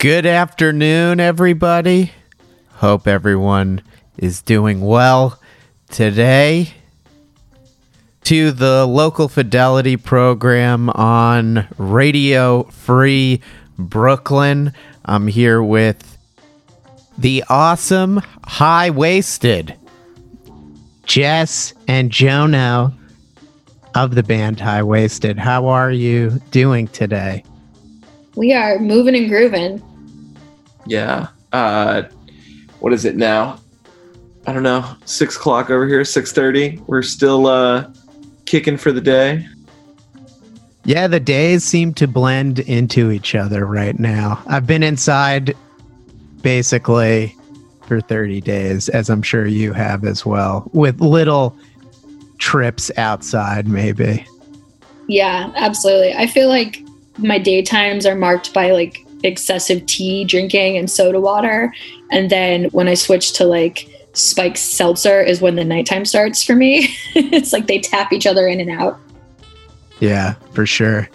Good afternoon, everybody. Hope everyone is doing well today. To the local fidelity program on Radio Free Brooklyn. I'm here with the awesome high waisted Jess and Jono of the band High Waisted. How are you doing today? We are moving and grooving. Yeah. Uh, what is it now? I don't know. Six o'clock over here. Six thirty. We're still uh, kicking for the day. Yeah, the days seem to blend into each other right now. I've been inside basically for 30 days, as I'm sure you have as well, with little trips outside, maybe. Yeah, absolutely. I feel like my daytimes are marked by like excessive tea drinking and soda water. And then when I switch to like spiked seltzer is when the nighttime starts for me. it's like they tap each other in and out. Yeah, for sure.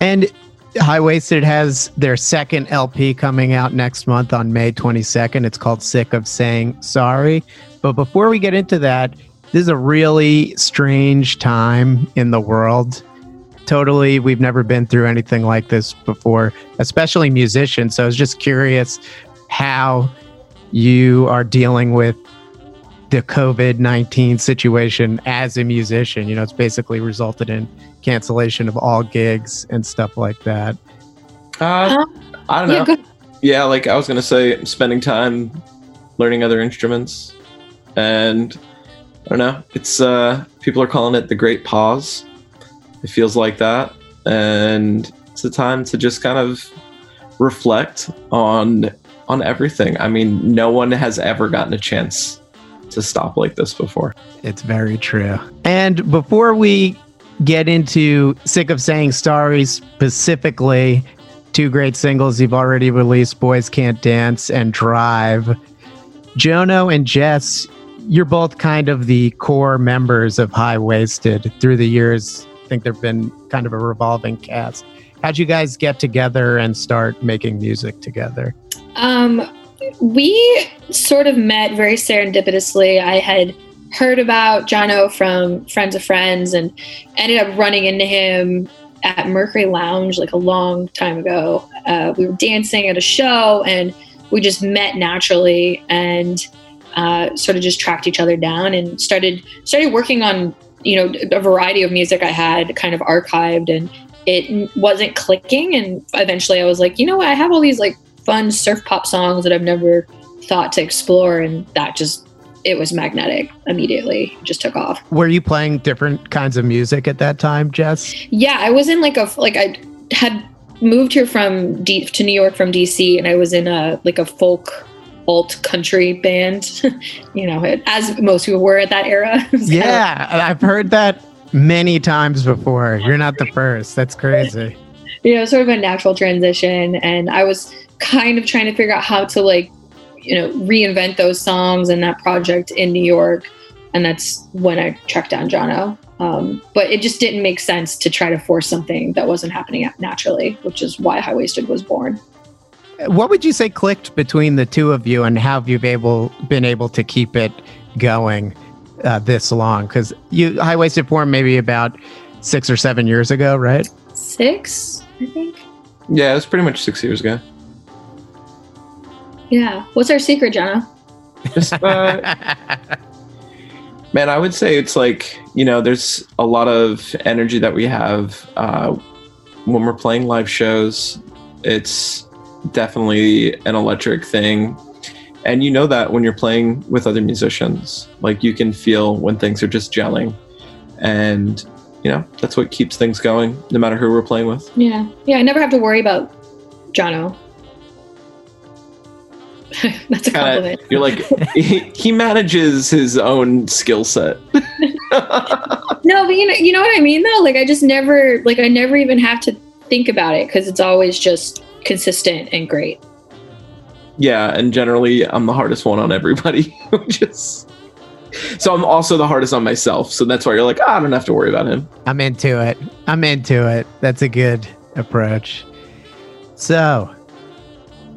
And High Waisted has their second LP coming out next month on May 22nd. It's called Sick of Saying Sorry. But before we get into that, this is a really strange time in the world. Totally, we've never been through anything like this before, especially musicians. So I was just curious how you are dealing with the COVID 19 situation as a musician. You know, it's basically resulted in cancellation of all gigs and stuff like that. Uh, I don't know. go- Yeah, like I was gonna say, spending time learning other instruments, and I don't know. It's uh, people are calling it the Great Pause. It feels like that, and it's a time to just kind of reflect on on everything. I mean, no one has ever gotten a chance to stop like this before. It's very true. And before we get into Sick of Saying Sorry specifically, two great singles you've already released Boys Can't Dance and Drive. Jono and Jess, you're both kind of the core members of High Waisted through the years. Think there've been kind of a revolving cast. How'd you guys get together and start making music together? Um, we sort of met very serendipitously. I had heard about Jono from friends of friends and ended up running into him at Mercury Lounge like a long time ago. Uh, we were dancing at a show and we just met naturally and uh, sort of just tracked each other down and started started working on you know a variety of music I had kind of archived and it wasn't clicking and eventually I was like you know what I have all these like fun surf pop songs that I've never thought to explore, and that just it was magnetic immediately. Just took off. Were you playing different kinds of music at that time, Jess? Yeah, I was in like a like I had moved here from D, to New York from DC, and I was in a like a folk alt country band. you know, as most people were at that era. It kind of- Yeah, I've heard that many times before. You're not the first. That's crazy. you know, sort of a natural transition. And I was kind of trying to figure out how to like, you know, reinvent those songs and that project in New York. And that's when I tracked down Jono. Um, but it just didn't make sense to try to force something that wasn't happening naturally, which is why High Waisted was born. What would you say clicked between the two of you, and how have you able been able to keep it going uh, this long? Because you high waisted form maybe about six or seven years ago, right? Six, I think. Yeah, it was pretty much six years ago. Yeah. What's our secret, Jenna? Just uh, Man, I would say it's like, you know, there's a lot of energy that we have uh, when we're playing live shows. It's definitely an electric thing. And you know that when you're playing with other musicians, like you can feel when things are just gelling. And, you know, that's what keeps things going, no matter who we're playing with. Yeah. Yeah. I never have to worry about Jono. That's a compliment. you're like, he, he manages his own skill set. No, but you know, you know what I mean though. Like I just never, like I never even have to think about it because it's always just consistent and great. Yeah, and generally I'm the hardest one on everybody. Just so I'm also the hardest on myself. So that's why you're like, "Ah, I don't have to worry about him. I'm into it. I'm into it. That's a good approach. So,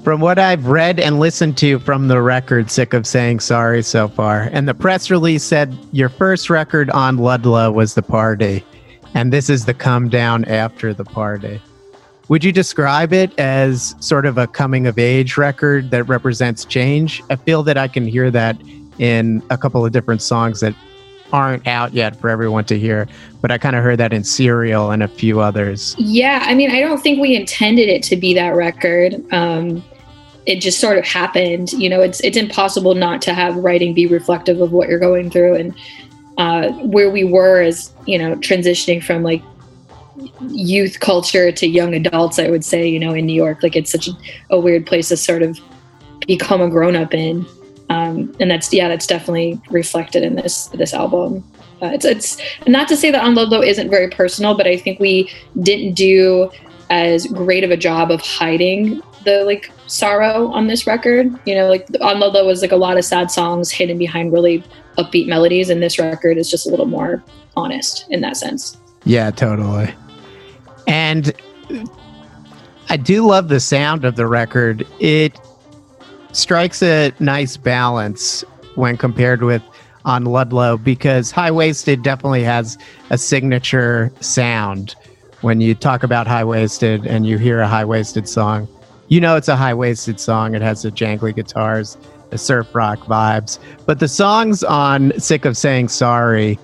From what I've read and listened to from the record, Sick of Saying Sorry so far, and the press release said your first record on Ludlow was The Party, and this is the come down after the party. Would you describe it as sort of a coming of age record that represents change? I feel that I can hear that in a couple of different songs that aren't out yet for everyone to hear, but I kind of heard that in Serial and a few others. Yeah, I mean, I don't think we intended it to be that record. Um, it just sort of happened. You know, it's it's impossible not to have writing be reflective of what you're going through and uh, where we were as you know transitioning from like youth culture to young adults i would say you know in new york like it's such a, weird place to sort of become a grown-up in. Um, and that's yeah that's definitely reflected in this this album. Uh, it's it's not to say that on Ludlow isn't very personal but i think we didn't do as great of a job of hiding the like sorrow on this record. You know like on Ludlow was like a lot of sad songs hidden behind really upbeat melodies and this record is just a little more honest in that sense. Yeah totally and I do love the sound of the record. It strikes a nice balance when compared with on Ludlow because High Waisted definitely has a signature sound. When you talk about High Waisted and you hear a High Waisted song, you know it's a High Waisted song. It has the jangly guitars, the surf rock vibes. But the songs on Sick of Saying Sorry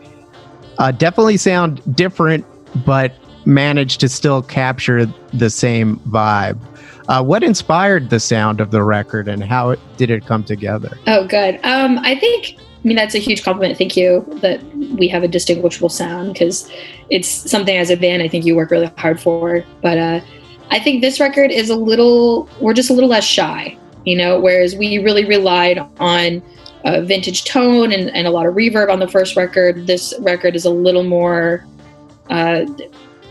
uh, definitely sound different, but managed to still capture the same vibe. Uh, what inspired the sound of the record and how it, did it come together? Oh, good. Um, I think, I mean, that's a huge compliment. Thank you that we have a distinguishable sound because it's something as a band I think you work really hard for. But uh, I think this record is a little, we're just a little less shy, you know, whereas we really relied on a vintage tone and, and a lot of reverb on the first record. This record is a little more. Uh,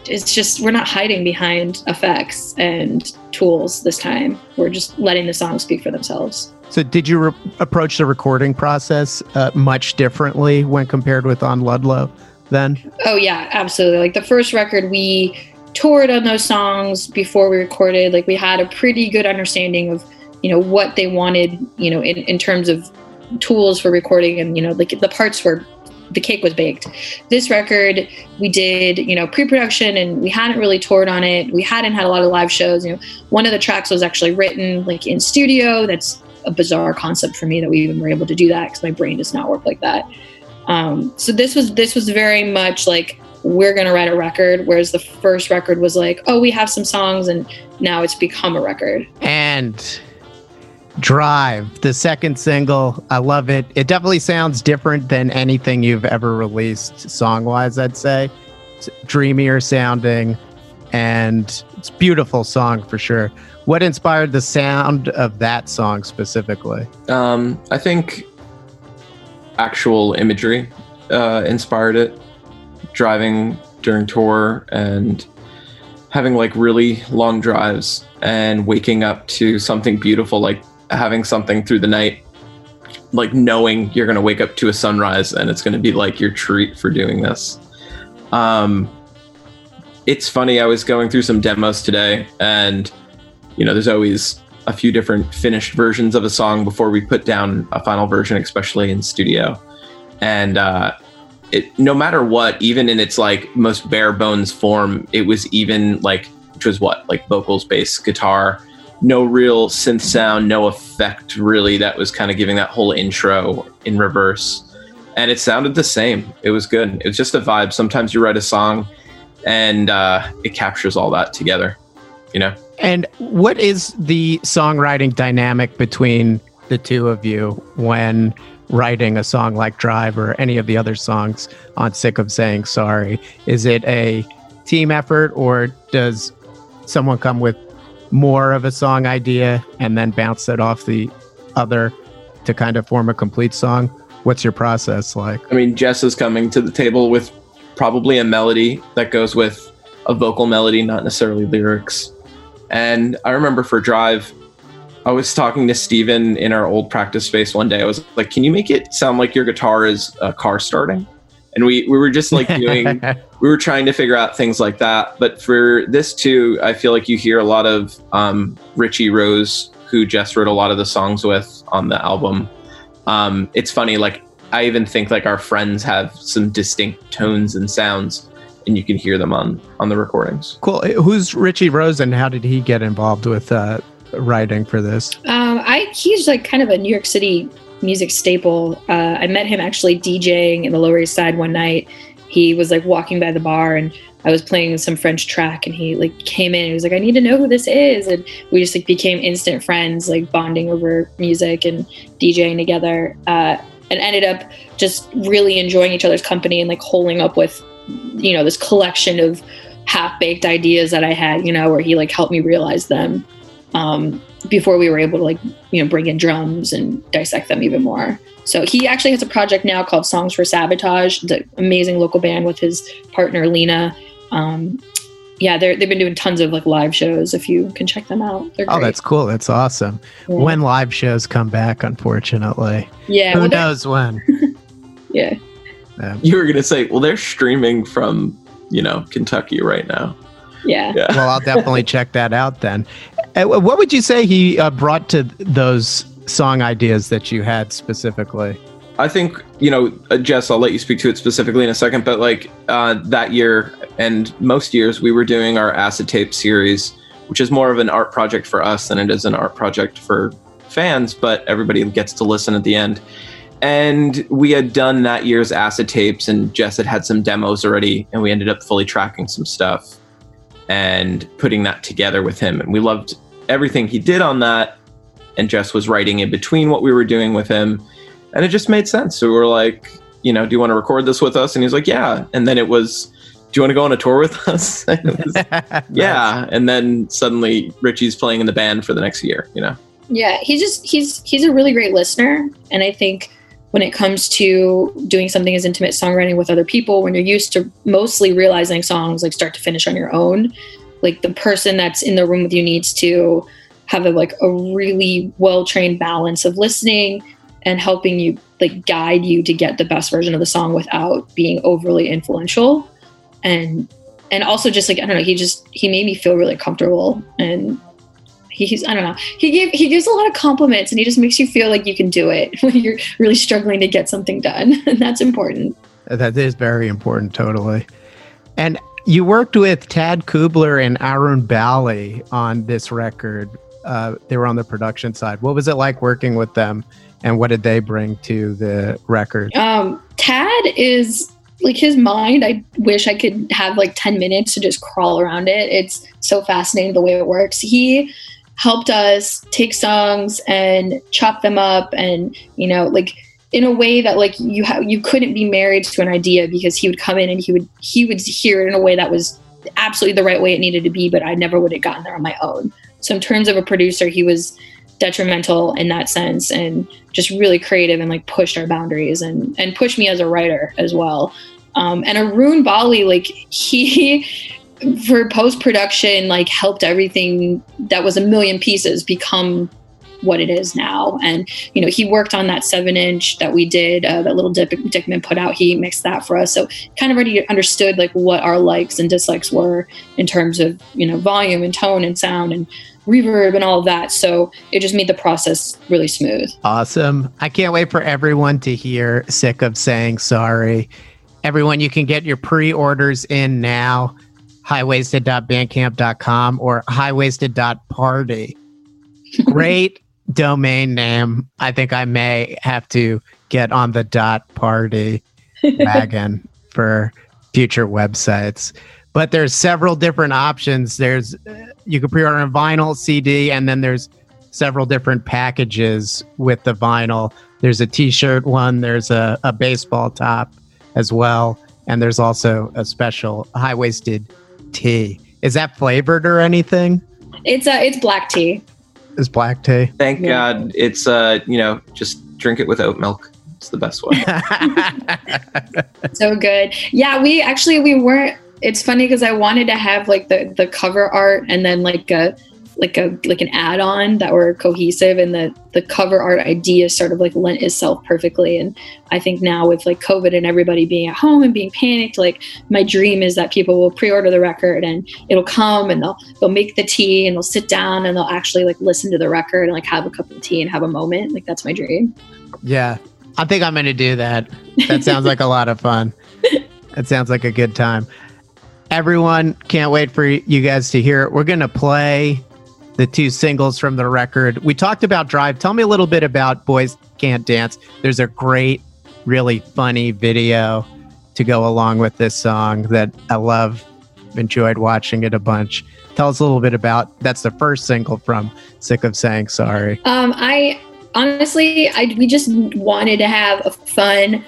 it's just we're not hiding behind effects and tools this time. We're just letting the songs speak for themselves. So, did you re- approach the recording process uh, much differently when compared with on Ludlow? Then? Oh yeah, absolutely. Like the first record, we toured on those songs before we recorded. Like we had a pretty good understanding of you know what they wanted. You know, in in terms of tools for recording, and you know, like the parts were the cake was baked. This record, we did, you know, pre-production and we hadn't really toured on it. We hadn't had a lot of live shows. You know, one of the tracks was actually written like in studio. That's a bizarre concept for me that we even were able to do that because my brain does not work like that. Um, so this was this was very much like we're gonna write a record, whereas the first record was like, oh, we have some songs, and now it's become a record. And Drive, the second single. I love it. It definitely sounds different than anything you've ever released song wise, I'd say. It's dreamier sounding and it's beautiful song for sure. What inspired the sound of that song specifically? Um, I think actual imagery uh, inspired it. Driving during tour and having like really long drives and waking up to something beautiful like having something through the night, like knowing you're going to wake up to a sunrise and it's going to be like your treat for doing this. Um, it's funny. I was going through some demos today, and you know, there's always a few different finished versions of a song before we put down a final version, especially in studio. And uh, it, no matter what, even in its like most bare bones form, it was even like, which was what, like vocals, bass, guitar, no real synth sound, no effect really. That was kind of giving that whole intro in reverse. And it sounded the same. It was good. It was just a vibe. Sometimes you write a song and uh, it captures all that together, you know? And what is the songwriting dynamic between the two of you when writing a song like Drive or any of the other songs on Sick of Saying Sorry? Is it a team effort or does someone come with more of a song idea and then bounce it off the other to kind of form a complete song? What's your process like? I mean, Jess is coming to the table with probably a melody that goes with a vocal melody, not necessarily lyrics. And I remember for Drive, I was talking to Steven in our old practice space one day. I was like, Can you make it sound like your guitar is a car starting? And we, we were just like doing we were trying to figure out things like that. But for this too, I feel like you hear a lot of um, Richie Rose who Jess wrote a lot of the songs with on the album. Um, it's funny, like I even think like our friends have some distinct tones and sounds, and you can hear them on on the recordings. Cool. Who's Richie rose and How did he get involved with uh, writing for this? Um, I he's like kind of a New York City music staple. Uh, I met him actually DJing in the Lower East Side one night. He was like walking by the bar and I was playing some French track and he like came in and he was like, I need to know who this is. And we just like became instant friends, like bonding over music and DJing together. Uh, and ended up just really enjoying each other's company and like holding up with, you know, this collection of half baked ideas that I had, you know, where he like helped me realize them um, before we were able to like, you know, bring in drums and dissect them even more. So he actually has a project now called Songs for Sabotage, the amazing local band with his partner Lena um, yeah, they're, they've been doing tons of like live shows. If you can check them out, oh, that's cool. That's awesome. Yeah. When live shows come back, unfortunately, yeah, who well, knows when? yeah. yeah, you were gonna say, well, they're streaming from you know Kentucky right now. Yeah. yeah. Well, I'll definitely check that out then. Uh, what would you say he uh, brought to those song ideas that you had specifically? I think you know, uh, Jess. I'll let you speak to it specifically in a second. But like uh, that year, and most years, we were doing our acid tape series, which is more of an art project for us than it is an art project for fans. But everybody gets to listen at the end. And we had done that year's acid tapes, and Jess had had some demos already, and we ended up fully tracking some stuff and putting that together with him. And we loved everything he did on that. And Jess was writing in between what we were doing with him and it just made sense. So we were like, you know, do you want to record this with us? And he's like, yeah. And then it was, do you want to go on a tour with us? was, yeah. And then suddenly Richie's playing in the band for the next year, you know? Yeah. He's just, he's, he's a really great listener. And I think when it comes to doing something as intimate songwriting with other people, when you're used to mostly realizing songs like start to finish on your own, like the person that's in the room with you needs to have a, like a really well trained balance of listening and helping you like guide you to get the best version of the song without being overly influential. And and also just like i don't know he just he made me feel really comfortable and he's i don't know he gave he gives a lot of compliments and he just makes you feel like you can do it when you're really struggling to get something done and that's important that is very important totally and you worked with tad kubler and arun bali on this record uh, they were on the production side what was it like working with them and what did they bring to the record? Um, Tad is like his mind. I wish I could have like 10 minutes to just crawl around it. It's so fascinating the way it works. He helped us take songs and chop them up and, you know, like in a way that like you have you couldn't be married to an idea because he would come in and he would he would hear it in a way that was absolutely the right way it needed to be, but I never would have gotten there on my own. So in terms of a producer, he was detrimental in that sense and just really creative and like pushed our boundaries and and pushed me as a writer as well um, and arun bali like he for post production like helped everything that was a million pieces become what it is now and you know he worked on that seven inch that we did uh, that little Dick, dickman put out he mixed that for us so kind of already understood like what our likes and dislikes were in terms of you know volume and tone and sound and reverb and all of that. So it just made the process really smooth. Awesome. I can't wait for everyone to hear Sick of Saying Sorry. Everyone, you can get your pre orders in now, highwaisted.bandcamp.com or highwaisted.party. Great domain name. I think I may have to get on the dot party wagon for future websites but there's several different options. There's you can pre-order a vinyl CD, and then there's several different packages with the vinyl. There's a T-shirt one. There's a, a baseball top as well, and there's also a special high-waisted tee. Is that flavored or anything? It's uh, it's black tea. It's black tea. Thank yeah. God. It's uh, you know, just drink it with oat milk. It's the best way. so good. Yeah, we actually we weren't it's funny because I wanted to have like the the cover art and then like a like a like an add-on that were cohesive and the the cover art idea sort of like lent itself perfectly. And i think now with like covid and everybody being at home and being panicked like my dream is that people will pre-order the record and it'll come and they'll they'll make the tea and they'll sit down and they'll actually like listen to the record and like have a cup of tea and have a moment. Like that's my dream. Yeah. I think i'm gonna do that. That sounds like a lot of fun. That sounds like a good time. Everyone can't wait for you guys to hear it. We're gonna play the two singles from the record. We talked about Drive. Tell me a little bit about Boys Can't Dance. There's a great, really funny video to go along with this song that I love. Enjoyed watching it a bunch. Tell us a little bit about that's the first single from Sick of Saying Sorry. Um, I honestly, I we just wanted to have a fun,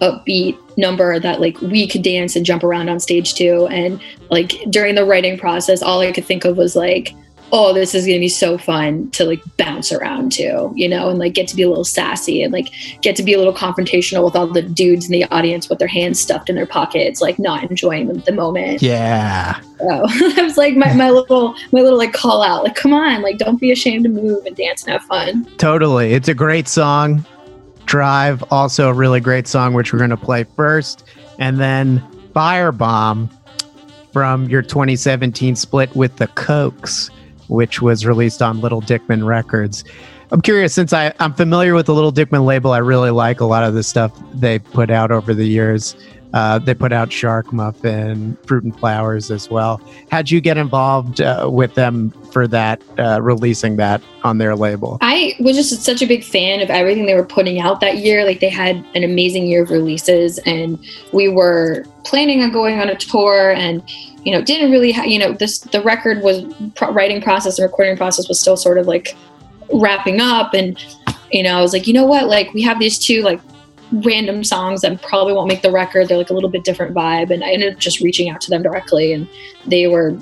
upbeat number that like we could dance and jump around on stage too. And like during the writing process, all I could think of was like oh, this is going to be so fun to like bounce around to, you know, and like get to be a little sassy and like get to be a little confrontational with all the dudes in the audience with their hands stuffed in their pockets, like not enjoying the, the moment. Yeah. So that was like my, my little, my little like call out, like, come on, like, don't be ashamed to move and dance and have fun. Totally. It's a great song. Drive, also a really great song, which we're going to play first. And then Firebomb from your 2017 split with the Cokes which was released on Little Dickman Records. I'm curious, since I, I'm familiar with the Little Dickman label, I really like a lot of the stuff they put out over the years. Uh, they put out Shark Muffin, Fruit and Flowers as well. How'd you get involved uh, with them for that, uh, releasing that on their label? I was just such a big fan of everything they were putting out that year. Like they had an amazing year of releases, and we were planning on going on a tour and you know didn't really ha- you know this the record was pro- writing process and recording process was still sort of like wrapping up and you know i was like you know what like we have these two like random songs that probably won't make the record they're like a little bit different vibe and i ended up just reaching out to them directly and they were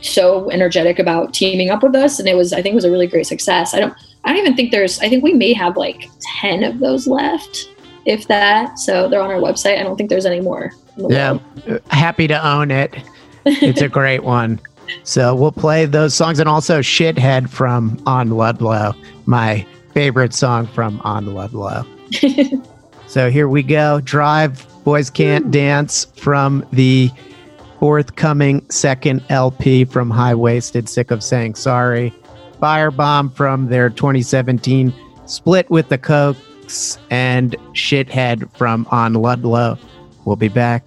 so energetic about teaming up with us and it was i think it was a really great success i don't i don't even think there's i think we may have like 10 of those left if that so they're on our website i don't think there's any more yeah, world. happy to own it. It's a great one. So we'll play those songs and also Shithead from On Ludlow, my favorite song from On Ludlow. so here we go. Drive Boys Can't Dance from the forthcoming second LP from High Waisted, Sick of Saying Sorry. Firebomb from their 2017 split with the Cokes and Shithead from On Ludlow. We'll be back.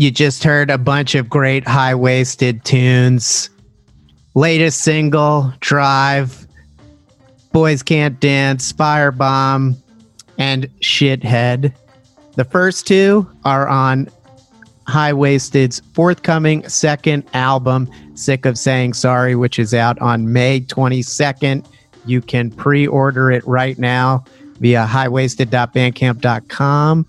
You just heard a bunch of great high waisted tunes. Latest single, Drive, Boys Can't Dance, Firebomb, and Shithead. The first two are on High Waisted's forthcoming second album, Sick of Saying Sorry, which is out on May 22nd. You can pre order it right now via highwaisted.bandcamp.com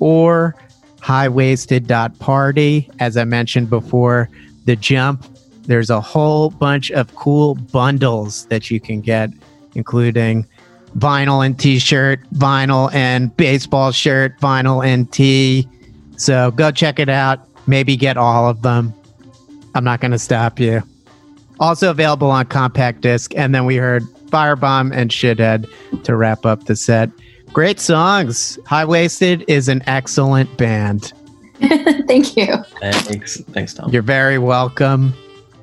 or highwaisted.party. As I mentioned before, the jump, there's a whole bunch of cool bundles that you can get, including vinyl and t shirt, vinyl and baseball shirt, vinyl and tee. So go check it out. Maybe get all of them. I'm not going to stop you. Also available on compact disc. And then we heard Firebomb and Shithead to wrap up the set. Great songs. High Waisted is an excellent band. Thank you. Thanks, thanks, Tom. You're very welcome.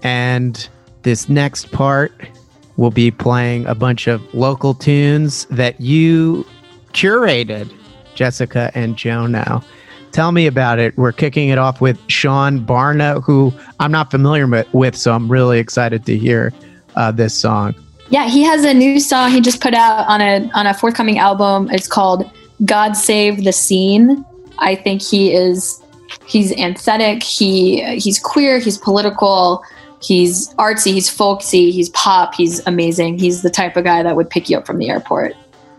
And this next part, we'll be playing a bunch of local tunes that you curated, Jessica and Jono. Tell me about it. We're kicking it off with Sean Barna, who I'm not familiar with, so I'm really excited to hear uh, this song. Yeah, he has a new song he just put out on a on a forthcoming album. It's called God Save the Scene. I think he is he's aesthetic, he he's queer, he's political, he's artsy, he's folksy, he's pop, he's amazing. He's the type of guy that would pick you up from the airport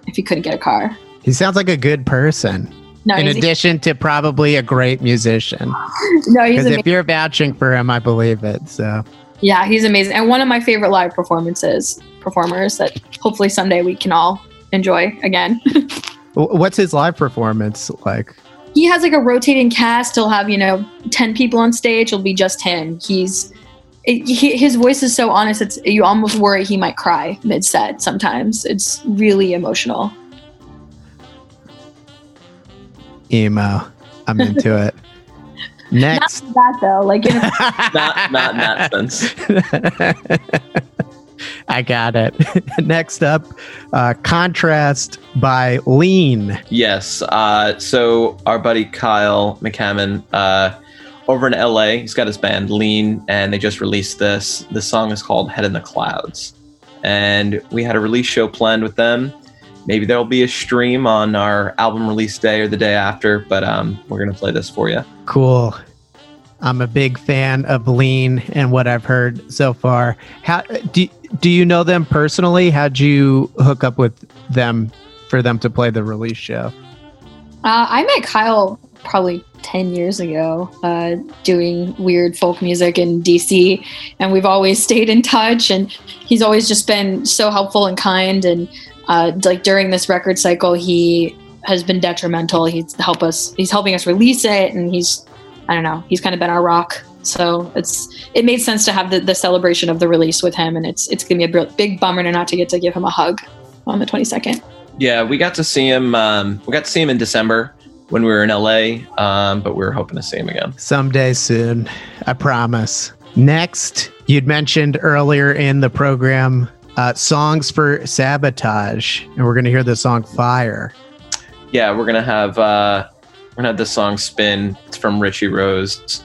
if you couldn't get a car. He sounds like a good person. No, in addition to probably a great musician. no, he's Because if you're vouching for him, I believe it. So Yeah, he's amazing. And one of my favorite live performances, performers that hopefully someday we can all enjoy again. What's his live performance like? he has like a rotating cast. He'll have, you know, 10 people on stage. It'll be just him. He's, it, he, his voice is so honest. It's, you almost worry he might cry mid set sometimes. It's really emotional. Emo. I'm into it. Not Next. that though. Like, in a, Not, not in that sense. I got it. Next up, uh, Contrast by Lean. Yes. Uh, so our buddy Kyle McCammon, uh, over in LA, he's got his band Lean, and they just released this. The song is called "Head in the Clouds," and we had a release show planned with them. Maybe there'll be a stream on our album release day or the day after, but um, we're gonna play this for you. Cool. I'm a big fan of Lean and what I've heard so far. How do do you know them personally? How'd you hook up with them for them to play the release show? uh, I met Kyle probably 10 years ago uh, doing weird folk music in DC. And we've always stayed in touch. And he's always just been so helpful and kind. And uh, like during this record cycle, he has been detrimental. He's help us. He's helping us release it, and he's I don't know. He's kind of been our rock. So it's it made sense to have the, the celebration of the release with him, and it's it's gonna be a big bummer to not to get to give him a hug on the twenty second. Yeah, we got to see him. Um, we got to see him in December when we were in LA, um, but we were hoping to see him again. Someday soon, I promise. Next, you'd mentioned earlier in the program uh, songs for sabotage, and we're going to hear the song Fire. Yeah, we're gonna have uh, we're gonna have this song spin. It's from Richie Rose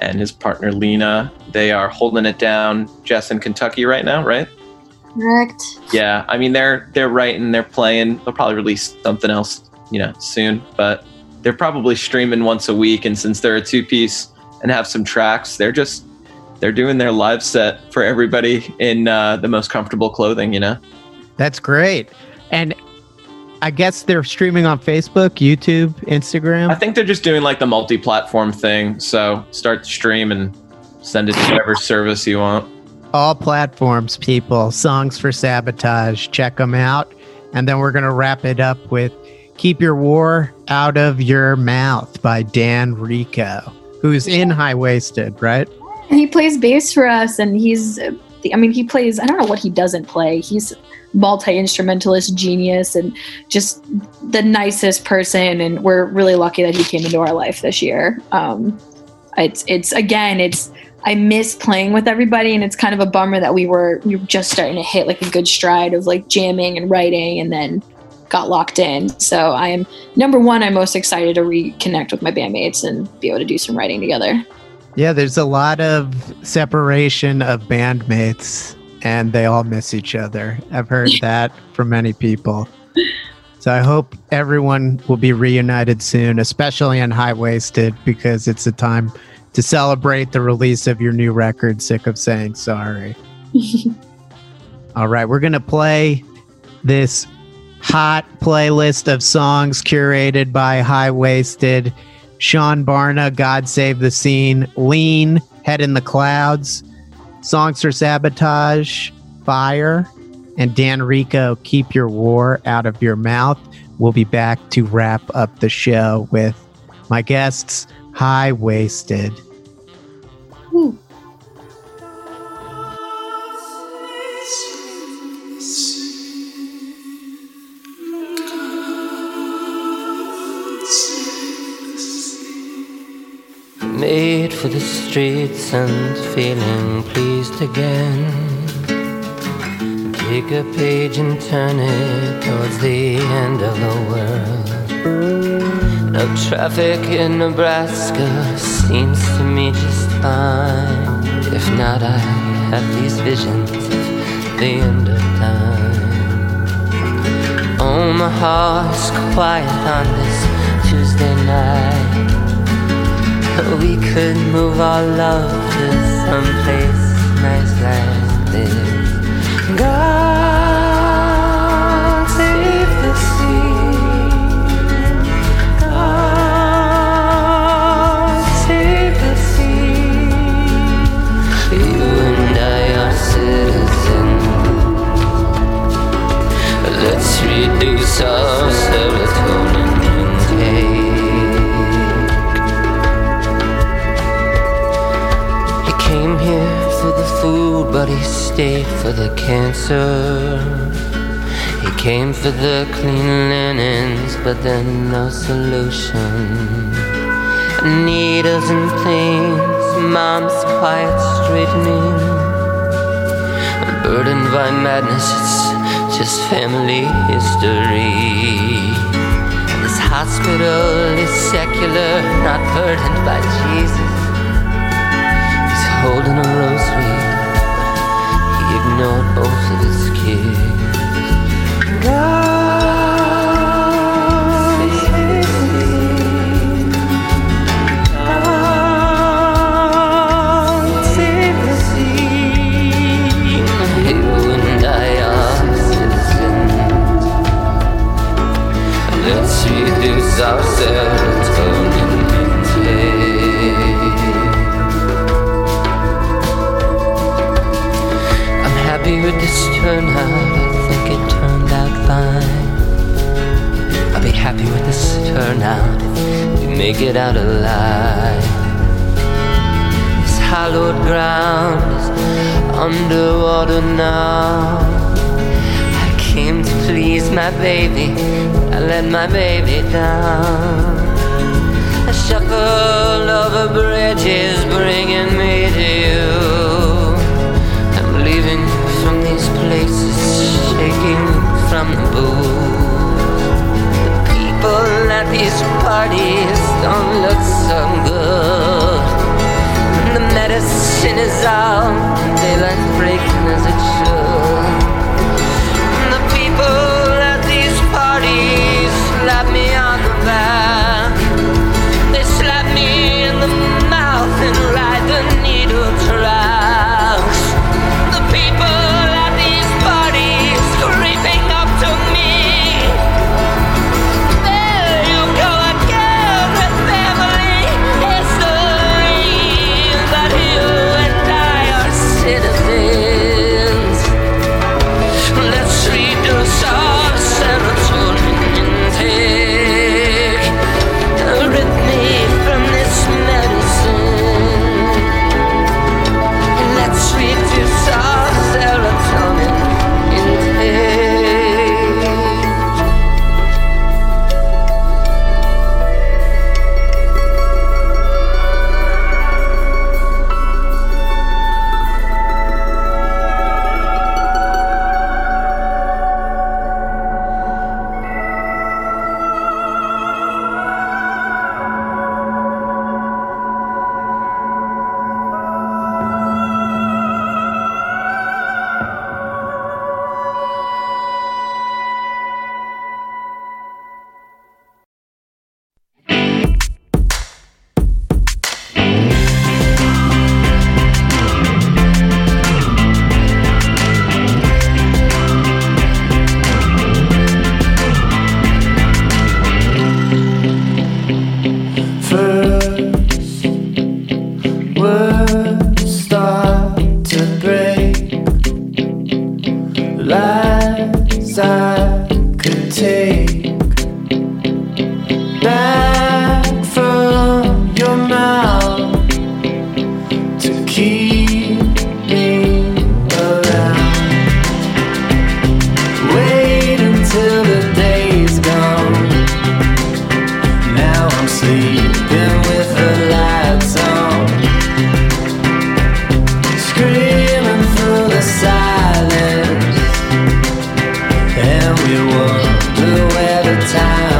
and his partner Lena. They are holding it down. Jess in Kentucky right now, right? Correct. Yeah, I mean they're they're writing, they're playing. They'll probably release something else, you know, soon. But they're probably streaming once a week, and since they're a two piece and have some tracks, they're just they're doing their live set for everybody in uh, the most comfortable clothing, you know. That's great. And I guess they're streaming on Facebook, YouTube, Instagram. I think they're just doing like the multi-platform thing. So start the stream and send it to whatever service you want. All platforms, people. Songs for Sabotage. Check them out. And then we're going to wrap it up with Keep Your War Out of Your Mouth by Dan Rico, who's in High Waisted, right? He plays bass for us, and he's. I mean, he plays. I don't know what he doesn't play. He's multi instrumentalist genius and just the nicest person. And we're really lucky that he came into our life this year. Um, it's it's again, it's I miss playing with everybody, and it's kind of a bummer that we were we were just starting to hit like a good stride of like jamming and writing, and then got locked in. So I am number one. I'm most excited to reconnect with my bandmates and be able to do some writing together. Yeah, there's a lot of separation of bandmates, and they all miss each other. I've heard that from many people. So I hope everyone will be reunited soon, especially in High Waisted, because it's a time to celebrate the release of your new record, Sick of Saying Sorry. All right, we're going to play this hot playlist of songs curated by High Waisted. Sean Barna, God Save the Scene, Lean, Head in the Clouds, Songs for Sabotage, Fire, and Dan Rico, Keep Your War Out of Your Mouth. We'll be back to wrap up the show with my guests, High Waisted. Made for the streets and feeling pleased again. Take a page and turn it towards the end of the world. No traffic in Nebraska seems to me just fine. If not, I have these visions of the end of time. Omaha's quiet on this Tuesday night. We could move our love to someplace nice like this. God save the sea. God save the sea. You and I are citizens. Let's reduce our but he stayed for the cancer. He came for the clean linens, but then no solution. Needles and things, mom's quiet straightening. Burdened by madness, it's just family history. This hospital is secular, not burdened by Jesus. He's holding a rosary, ignored both of his kids. God me. God sea. You and I are citizens. Let's reduce our this turnout. I think it turned out fine. I'll be happy with this turnout if we make it out alive. This hallowed ground is underwater now. I came to please my baby, I let my baby down. A shuffle over bridges The people at these parties don't look so good. The medicine is out, daylight breaking as it should. The people at these parties slap me on the back. Good time.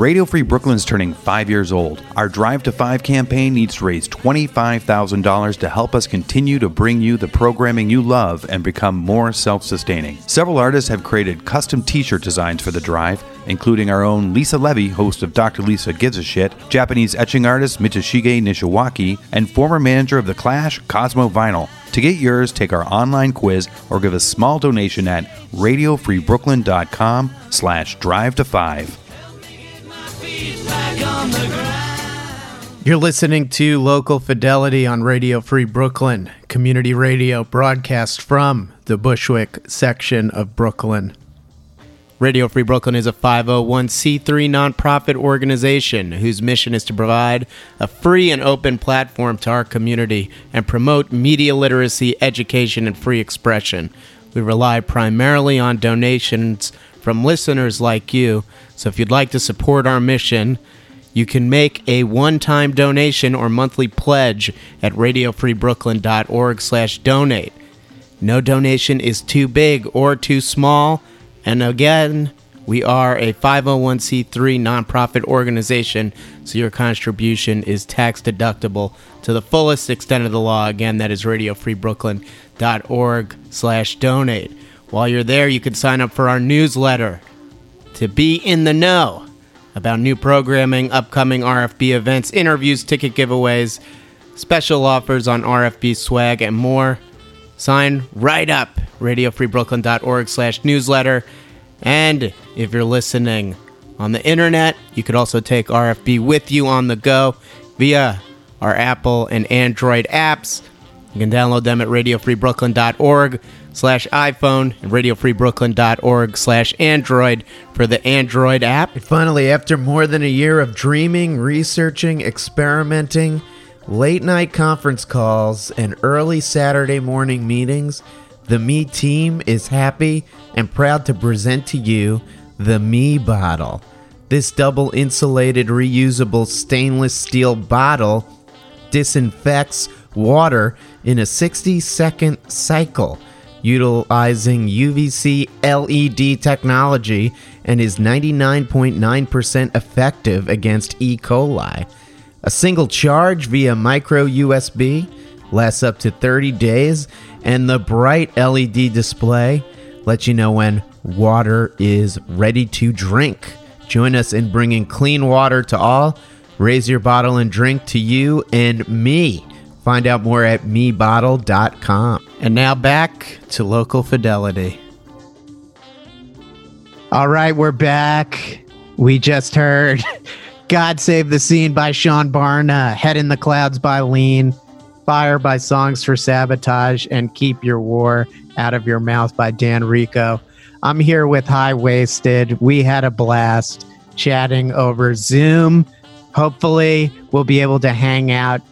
Radio Free Brooklyn's turning five years old. Our Drive to Five campaign needs to raise $25,000 to help us continue to bring you the programming you love and become more self sustaining. Several artists have created custom t shirt designs for the drive, including our own Lisa Levy, host of Dr. Lisa Gives a Shit, Japanese etching artist Mitsushige Nishiwaki, and former manager of The Clash, Cosmo Vinyl. To get yours, take our online quiz or give a small donation at radiofreebrooklyn.com slash drive to five. You're listening to Local Fidelity on Radio Free Brooklyn, community radio broadcast from the Bushwick section of Brooklyn. Radio Free Brooklyn is a 501c3 nonprofit organization whose mission is to provide a free and open platform to our community and promote media literacy, education, and free expression. We rely primarily on donations from listeners like you, so if you'd like to support our mission, you can make a one-time donation or monthly pledge at radiofreebrooklyn.org slash donate. No donation is too big or too small. And again, we are a 501c3 nonprofit organization, so your contribution is tax deductible to the fullest extent of the law. Again, that is radiofreebrooklyn.org slash donate. While you're there, you can sign up for our newsletter to be in the know about new programming, upcoming RFB events, interviews, ticket giveaways, special offers on RFB swag, and more. Sign right up, radiofreebrooklyn.org slash newsletter. And if you're listening on the internet, you could also take RFB with you on the go via our Apple and Android apps. You can download them at radiofreebrooklyn.org slash iPhone and radiofreebrooklyn.org slash Android for the Android app. Finally, after more than a year of dreaming, researching, experimenting, late night conference calls, and early Saturday morning meetings, the Me team is happy and proud to present to you the Me Bottle. This double insulated, reusable stainless steel bottle disinfects water in a 60 second cycle utilizing UVC LED technology and is 99.9% effective against E. coli. A single charge via micro USB lasts up to 30 days, and the bright LED display lets you know when water is ready to drink. Join us in bringing clean water to all. Raise your bottle and drink to you and me. Find out more at mebottle.com. And now back to local fidelity. All right, we're back. We just heard God Save the Scene by Sean Barna, Head in the Clouds by Lean, Fire by Songs for Sabotage, and Keep Your War Out of Your Mouth by Dan Rico. I'm here with High Waisted. We had a blast chatting over Zoom. Hopefully, we'll be able to hang out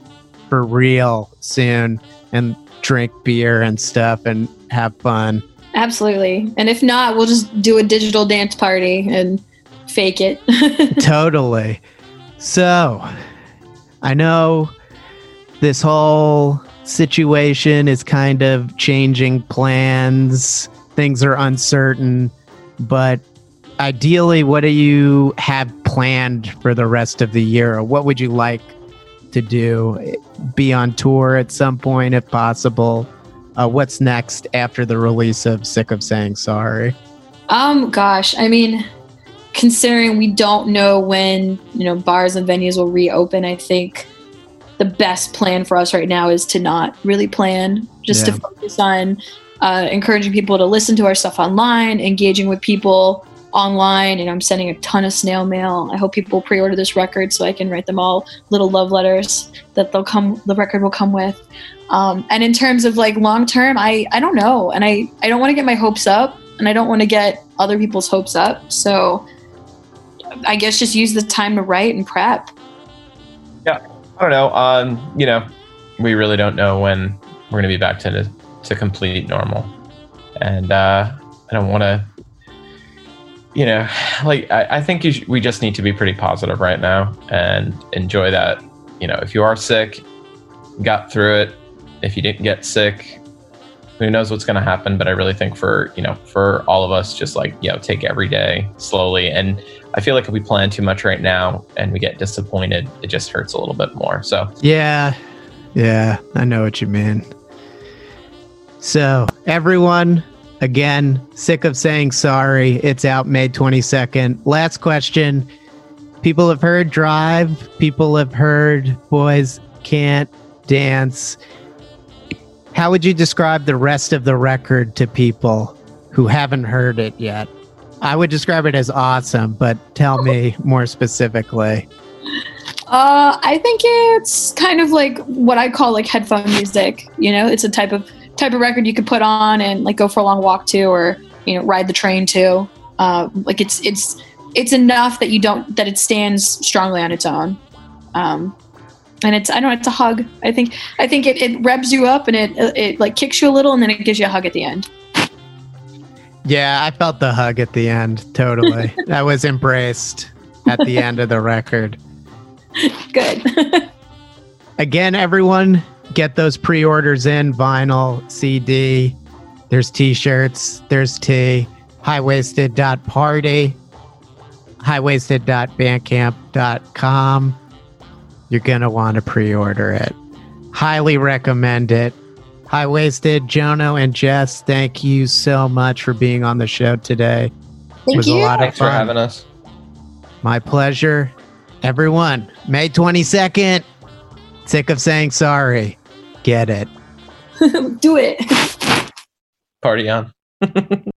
for real soon and drink beer and stuff and have fun. Absolutely. And if not, we'll just do a digital dance party and fake it. totally. So, I know this whole situation is kind of changing plans. Things are uncertain, but ideally, what do you have planned for the rest of the year? Or what would you like to do? Be on tour at some point, if possible. Uh, what's next after the release of Sick of Saying Sorry? um, gosh, I mean, considering we don't know when, you know, bars and venues will reopen, I think the best plan for us right now is to not really plan, just Yeah. to focus on uh, encouraging people to listen to our stuff online, engaging with people online, and I'm sending a ton of snail mail. I hope people pre-order this record so I can write them all little love letters that they'll come. The record will come with. Um, and in terms of like long term, I I don't know, and I I don't want to get my hopes up, and I don't want to get other people's hopes up. So I guess just use the time to write and prep. Yeah. I don't know. Um, you know, we really don't know when we're gonna be back to to complete normal, and uh, I don't want to. You know, like I, I think sh- we just need to be pretty positive right now and enjoy that. You know, if you are sick, got through it. If you didn't get sick, who knows what's going to happen? But I really think for you know for all of us, just like you know, take every day slowly. And I feel like if we plan too much right now and we get disappointed, it just hurts a little bit more. So Yeah. Yeah, I know what you mean. So, everyone, again, sick of saying sorry. It's out May 22nd. Last question. People have heard Drive. People have heard Boys Can't Dance. How would you describe the rest of the record to people who haven't heard it yet? I would describe it as awesome, but tell me more specifically. Uh, I think it's kind of like what I call like headphone music. You know, it's a type of type of record you could put on and like go for a long walk to, or you know, ride the train to. Uh, like it's it's it's enough that you don't that it stands strongly on its own. Um, and it's I don't know, it's a hug. I think I think it, it revs you up and it it like kicks you a little and then it gives you a hug at the end. Yeah, I felt the hug at the end. Totally. I was embraced at the end of the record. Good. Again, everyone, get those pre orders in vinyl, CD. There's t shirts, there's tea. Highwaisted.party, highwaisted.bandcamp.com. You're going to want to pre order it. Highly recommend it. High Waisted, Jono, and Jess, thank you so much for being on the show today. Thank it was a you. lot of thanks for having us. My pleasure. Everyone, May 22nd. Sick of saying sorry. Get it. Do it. Party on.